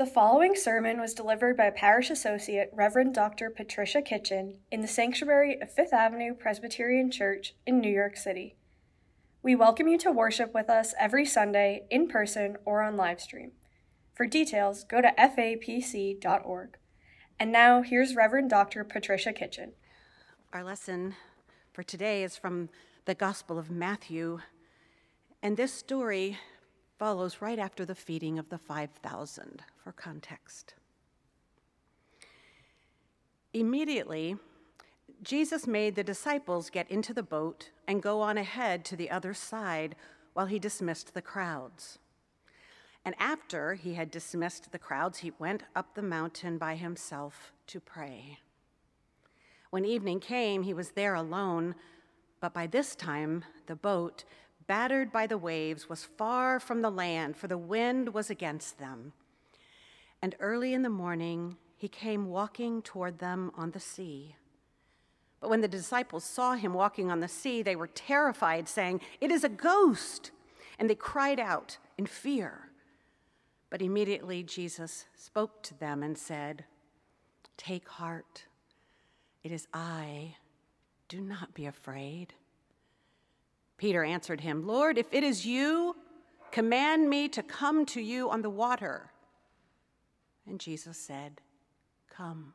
The following sermon was delivered by Parish Associate Reverend Dr. Patricia Kitchen in the sanctuary of Fifth Avenue Presbyterian Church in New York City. We welcome you to worship with us every Sunday in person or on live stream. For details, go to fapc.org. And now, here's Reverend Dr. Patricia Kitchen. Our lesson for today is from the Gospel of Matthew, and this story follows right after the feeding of the 5,000 for context. Immediately, Jesus made the disciples get into the boat and go on ahead to the other side while he dismissed the crowds. And after he had dismissed the crowds, he went up the mountain by himself to pray. When evening came, he was there alone, but by this time the boat battered by the waves, was far from the land, for the wind was against them. And early in the morning, he came walking toward them on the sea. But when the disciples saw him walking on the sea, they were terrified, saying, It is a ghost! And they cried out in fear. But immediately Jesus spoke to them and said, Take heart, it is I. Do not be afraid. Peter answered him, Lord, if it is you, command me to come to you on the water. And Jesus said, Come.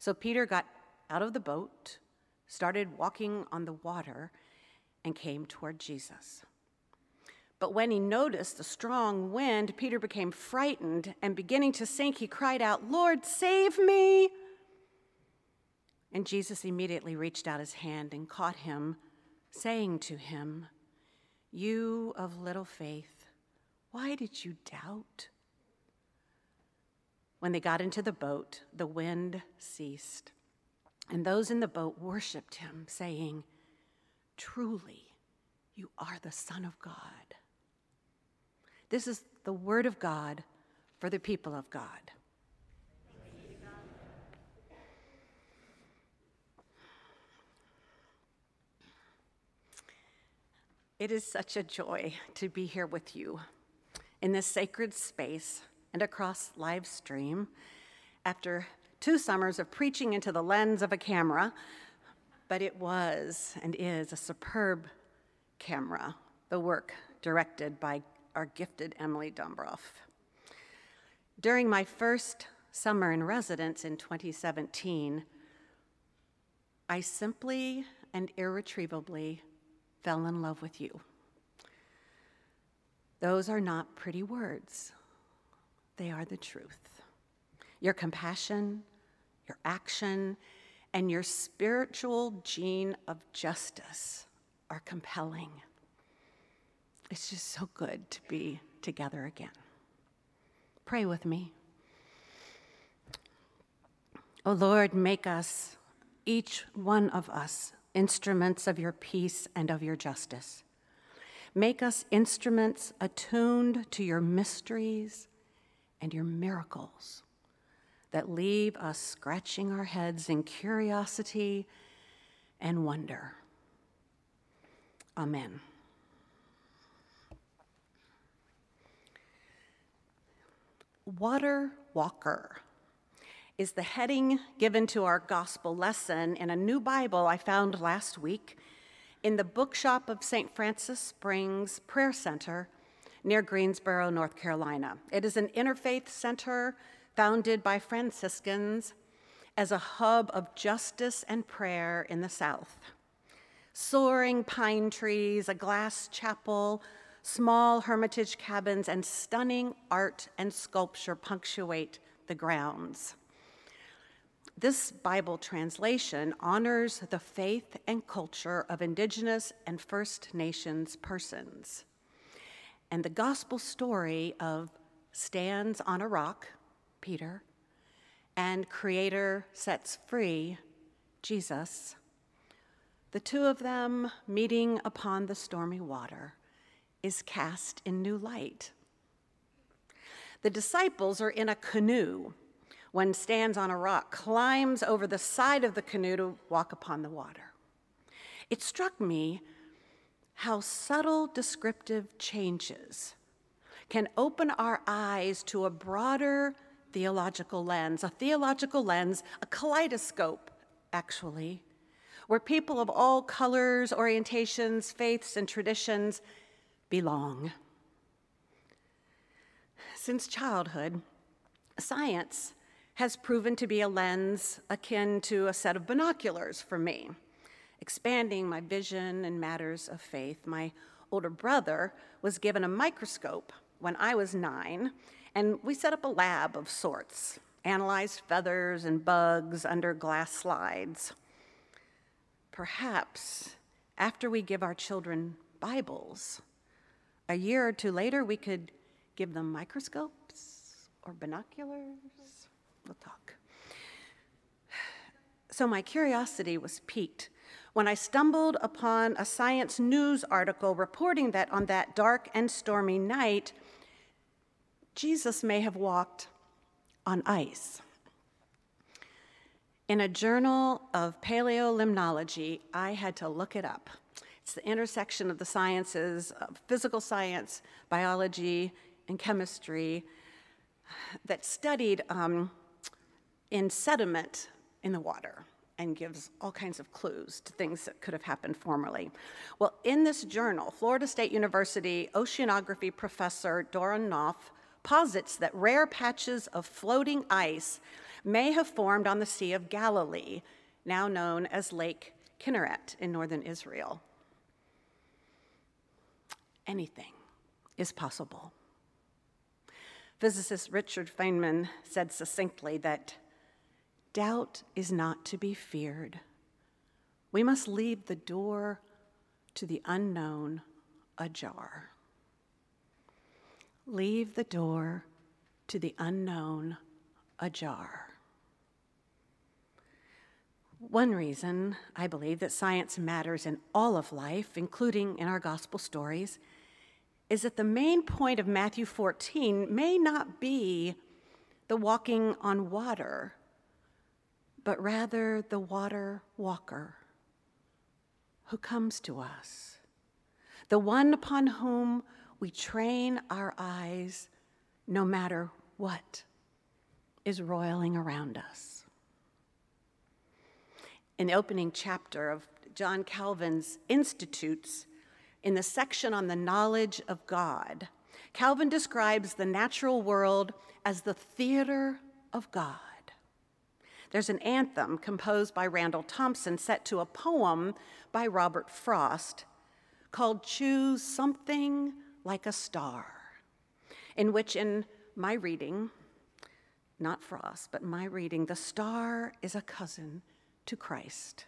So Peter got out of the boat, started walking on the water, and came toward Jesus. But when he noticed the strong wind, Peter became frightened and beginning to sink, he cried out, Lord, save me! And Jesus immediately reached out his hand and caught him saying to him, You of little faith, why did you doubt? When they got into the boat, the wind ceased, and those in the boat worshiped him, saying, Truly, you are the Son of God. This is the word of God for the people of God. It is such a joy to be here with you in this sacred space and across live stream after two summers of preaching into the lens of a camera, but it was and is a superb camera, the work directed by our gifted Emily Dombroff. During my first summer in residence in 2017, I simply and irretrievably fell in love with you. Those are not pretty words, they are the truth. Your compassion, your action, and your spiritual gene of justice are compelling. It's just so good to be together again. Pray with me. O oh Lord, make us, each one of us, instruments of your peace and of your justice. Make us instruments attuned to your mysteries and your miracles that leave us scratching our heads in curiosity and wonder. Amen. Water Walker is the heading given to our gospel lesson in a new Bible I found last week in the bookshop of St. Francis Springs Prayer Center near Greensboro, North Carolina. It is an interfaith center founded by Franciscans as a hub of justice and prayer in the South. Soaring pine trees, a glass chapel, small hermitage cabins, and stunning art and sculpture punctuate the grounds. This Bible translation honors the faith and culture of Indigenous and First Nations persons. And the gospel story of stands on a rock, Peter, and Creator sets free, Jesus, the two of them meeting upon the stormy water, is cast in new light. The disciples are in a canoe one stands on a rock, climbs over the side of the canoe to walk upon the water. It struck me how subtle descriptive changes can open our eyes to a broader theological lens, a theological lens, a kaleidoscope, actually, where people of all colors, orientations, faiths, and traditions belong. Since childhood, science has proven to be a lens akin to a set of binoculars for me, expanding my vision in matters of faith. My older brother was given a microscope when I was nine, and we set up a lab of sorts, analyzed feathers and bugs under glass slides. Perhaps after we give our children Bibles, a year or two later, we could give them microscopes or binoculars. We'll talk. So my curiosity was piqued when I stumbled upon a science news article reporting that on that dark and stormy night, Jesus may have walked on ice. In a journal of paleolimnology, I had to look it up. It's the intersection of the sciences of physical science, biology, and chemistry that studied um, in sediment in the water and gives all kinds of clues to things that could have happened formerly. Well, in this journal, Florida State University oceanography professor Doron Nof posits that rare patches of floating ice may have formed on the Sea of Galilee, now known as Lake Kinneret in northern Israel. Anything is possible. Physicist Richard Feynman said succinctly that doubt is not to be feared. We must leave the door to the unknown ajar. Leave the door to the unknown ajar. One reason I believe that science matters in all of life, including in our gospel stories, is that the main point of Matthew 14 may not be the walking on water, but rather the water walker who comes to us, the one upon whom we train our eyes no matter what is roiling around us. In the opening chapter of John Calvin's Institutes, in the section on the knowledge of God, Calvin describes the natural world as the theater of God. There's an anthem composed by Randall Thompson set to a poem by Robert Frost called Choose Something like a star, in which, in my reading, not Frost, but my reading, the star is a cousin to Christ.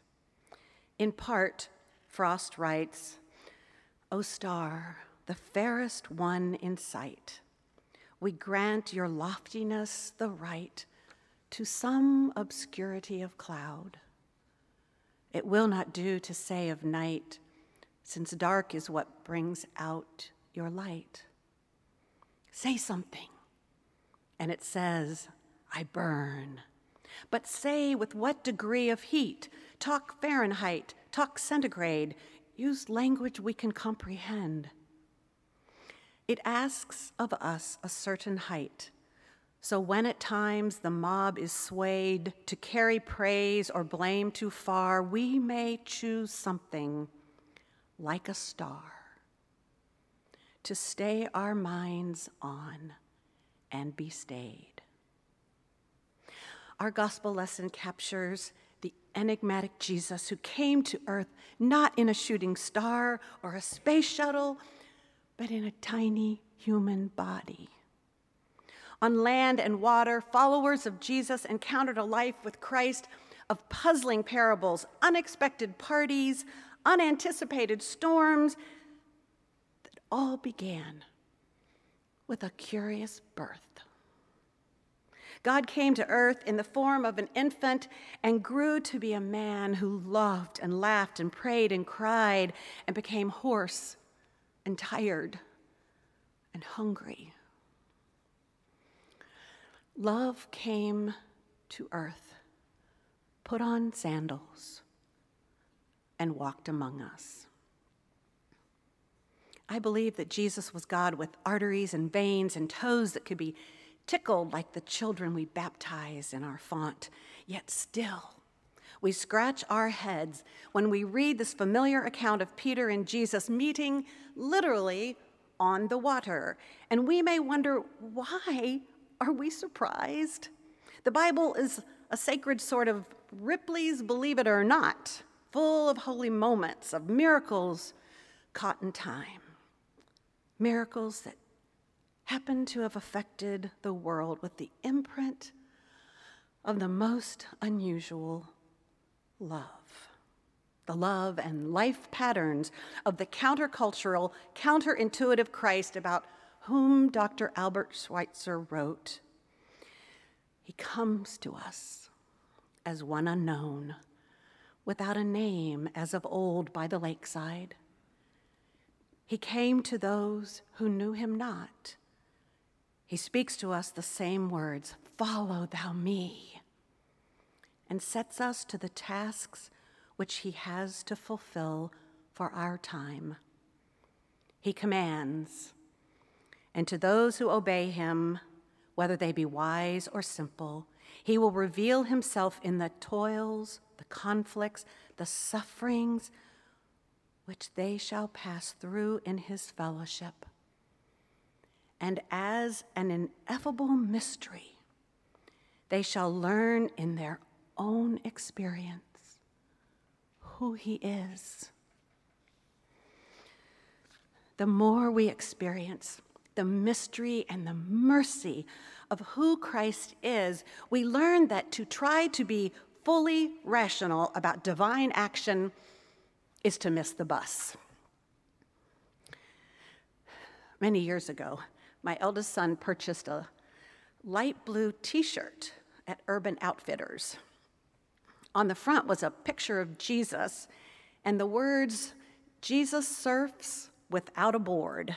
In part, Frost writes, O star, the fairest one in sight, we grant your loftiness the right to some obscurity of cloud. It will not do to say of night, since dark is what brings out your light. Say something. And it says, I burn. But say with what degree of heat. Talk Fahrenheit, talk centigrade. Use language we can comprehend. It asks of us a certain height. So when at times the mob is swayed to carry praise or blame too far, we may choose something like a star to stay our minds on and be stayed. Our gospel lesson captures the enigmatic Jesus who came to earth not in a shooting star or a space shuttle, but in a tiny human body. On land and water, followers of Jesus encountered a life with Christ of puzzling parables, unexpected parties, unanticipated storms, that all began with a curious birth. God came to earth in the form of an infant and grew to be a man who loved and laughed and prayed and cried and became hoarse and tired and hungry. Love came to earth, put on sandals, and walked among us. I believe that Jesus was God with arteries and veins and toes that could be tickled like the children we baptize in our font. Yet still, we scratch our heads when we read this familiar account of Peter and Jesus meeting literally on the water. And we may wonder why are we surprised? The Bible is a sacred sort of Ripley's Believe It or Not, full of holy moments, of miracles caught in time. Miracles that happen to have affected the world with the imprint of the most unusual love. The love and life patterns of the countercultural, counterintuitive Christ about whom Dr. Albert Schweitzer wrote. He comes to us as one unknown, without a name as of old by the lakeside. He came to those who knew him not. He speaks to us the same words Follow thou me, and sets us to the tasks which he has to fulfill for our time. He commands, and to those who obey him, whether they be wise or simple, he will reveal himself in the toils, the conflicts, the sufferings which they shall pass through in his fellowship. And as an ineffable mystery, they shall learn in their own experience who he is. The more we experience the mystery and the mercy of who Christ is, we learn that to try to be fully rational about divine action is to miss the bus. Many years ago, my eldest son purchased a light blue t shirt at Urban Outfitters. On the front was a picture of Jesus and the words, Jesus surfs without a board.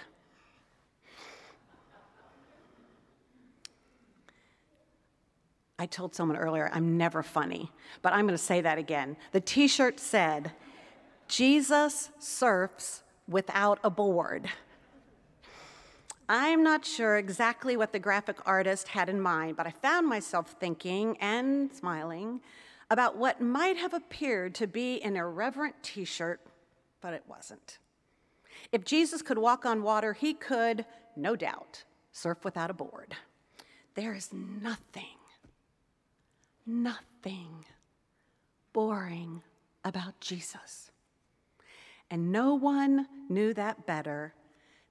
I told someone earlier, I'm never funny, but I'm going to say that again. The t shirt said, Jesus surfs without a board. I'm not sure exactly what the graphic artist had in mind, but I found myself thinking and smiling about what might have appeared to be an irreverent t shirt, but it wasn't. If Jesus could walk on water, he could, no doubt, surf without a board. There is nothing nothing boring about Jesus. And no one knew that better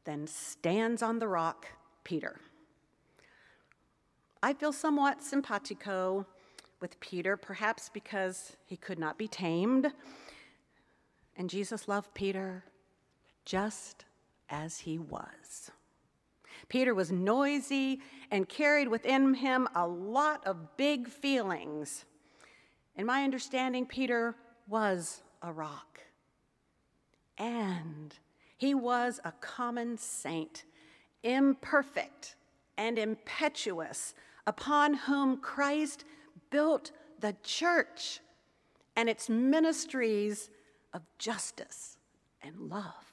than stands on the rock Peter. I feel somewhat simpatico with Peter, perhaps because he could not be tamed. And Jesus loved Peter just as he was. Peter was noisy and carried within him a lot of big feelings. In my understanding, Peter was a rock. And he was a common saint, imperfect and impetuous, upon whom Christ built the church and its ministries of justice and love.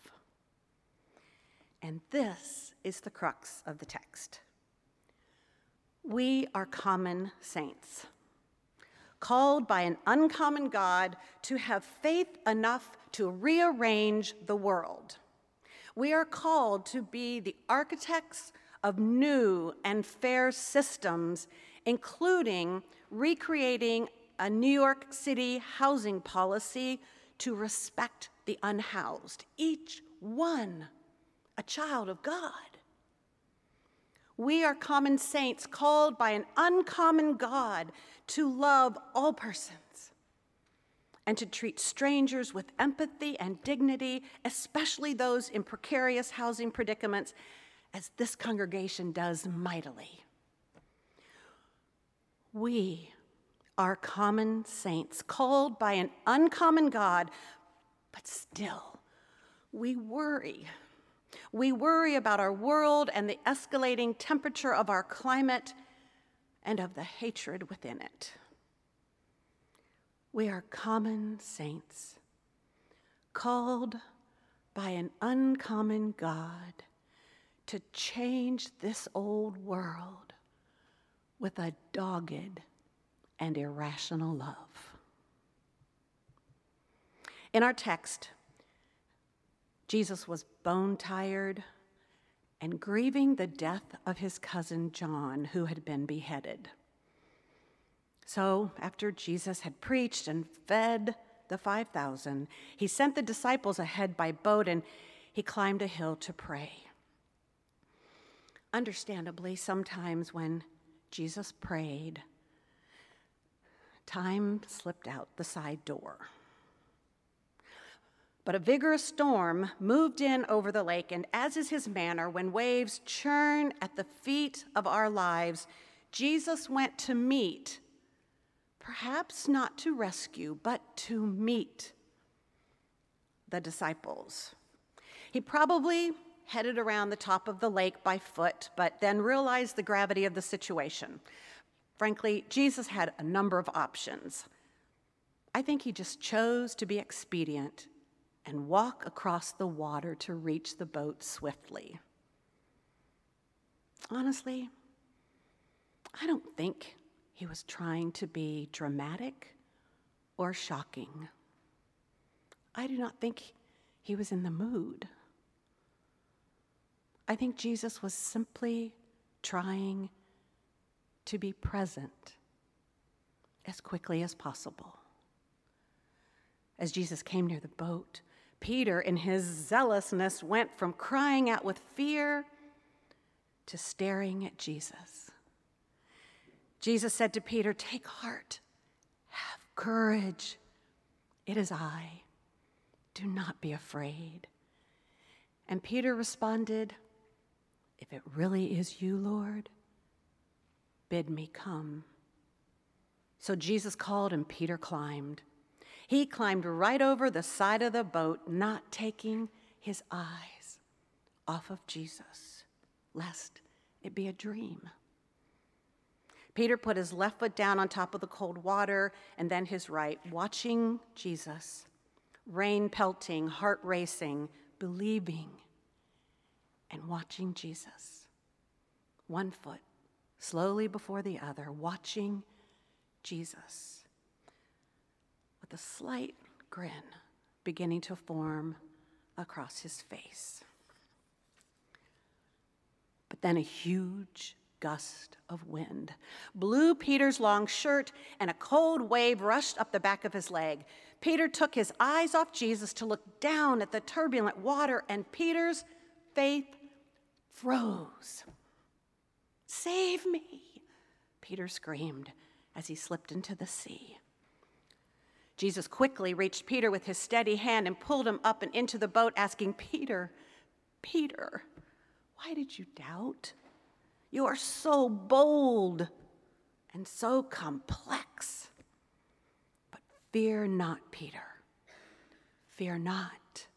And this is the crux of the text. We are common saints, called by an uncommon God to have faith enough to rearrange the world. We are called to be the architects of new and fair systems, including recreating a New York City housing policy to respect the unhoused, each one a child of God. We are common saints called by an uncommon God to love all persons and to treat strangers with empathy and dignity, especially those in precarious housing predicaments, as this congregation does mightily. We are common saints called by an uncommon God, but still, we worry we worry about our world and the escalating temperature of our climate and of the hatred within it. We are common saints, called by an uncommon God to change this old world with a dogged and irrational love. In our text, Jesus was bone tired and grieving the death of his cousin John, who had been beheaded. So, after Jesus had preached and fed the 5,000, he sent the disciples ahead by boat and he climbed a hill to pray. Understandably, sometimes when Jesus prayed, time slipped out the side door. But a vigorous storm moved in over the lake, and as is his manner, when waves churn at the feet of our lives, Jesus went to meet, perhaps not to rescue, but to meet the disciples. He probably headed around the top of the lake by foot, but then realized the gravity of the situation. Frankly, Jesus had a number of options. I think he just chose to be expedient and walk across the water to reach the boat swiftly. Honestly, I don't think he was trying to be dramatic or shocking. I do not think he was in the mood. I think Jesus was simply trying to be present as quickly as possible. As Jesus came near the boat, Peter, in his zealousness, went from crying out with fear to staring at Jesus. Jesus said to Peter, Take heart, have courage. It is I. Do not be afraid. And Peter responded, If it really is you, Lord, bid me come. So Jesus called, and Peter climbed. He climbed right over the side of the boat, not taking his eyes off of Jesus, lest it be a dream. Peter put his left foot down on top of the cold water and then his right, watching Jesus, rain pelting, heart racing, believing, and watching Jesus. One foot slowly before the other, watching Jesus a slight grin beginning to form across his face. But then a huge gust of wind blew Peter's long shirt, and a cold wave rushed up the back of his leg. Peter took his eyes off Jesus to look down at the turbulent water, and Peter's faith froze. Save me, Peter screamed as he slipped into the sea. Jesus quickly reached Peter with his steady hand and pulled him up and into the boat, asking, Peter, Peter, why did you doubt? You are so bold and so complex. But fear not, Peter. Fear not.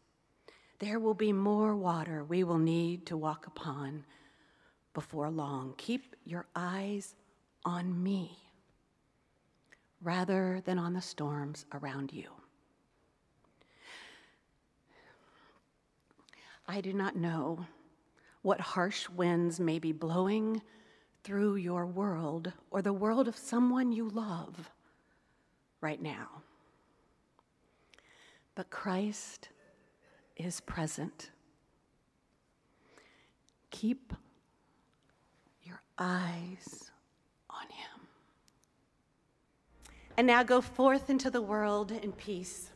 There will be more water we will need to walk upon before long. Keep your eyes on me rather than on the storms around you. I do not know what harsh winds may be blowing through your world or the world of someone you love right now. But Christ is present. Keep your eyes on him. And now go forth into the world in peace.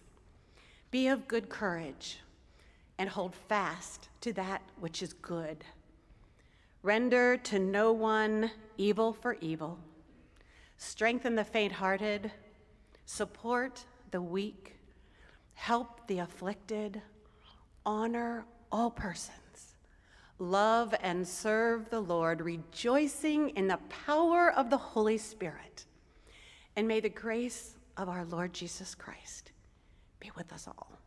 Be of good courage and hold fast to that which is good. Render to no one evil for evil. Strengthen the faint hearted. Support the weak. Help the afflicted. Honor all persons. Love and serve the Lord, rejoicing in the power of the Holy Spirit and may the grace of our Lord Jesus Christ be with us all.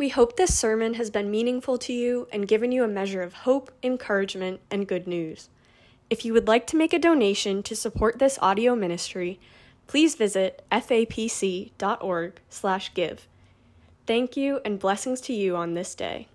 We hope this sermon has been meaningful to you and given you a measure of hope, encouragement, and good news. If you would like to make a donation to support this audio ministry, please visit fapc.org/give. Thank you and blessings to you on this day.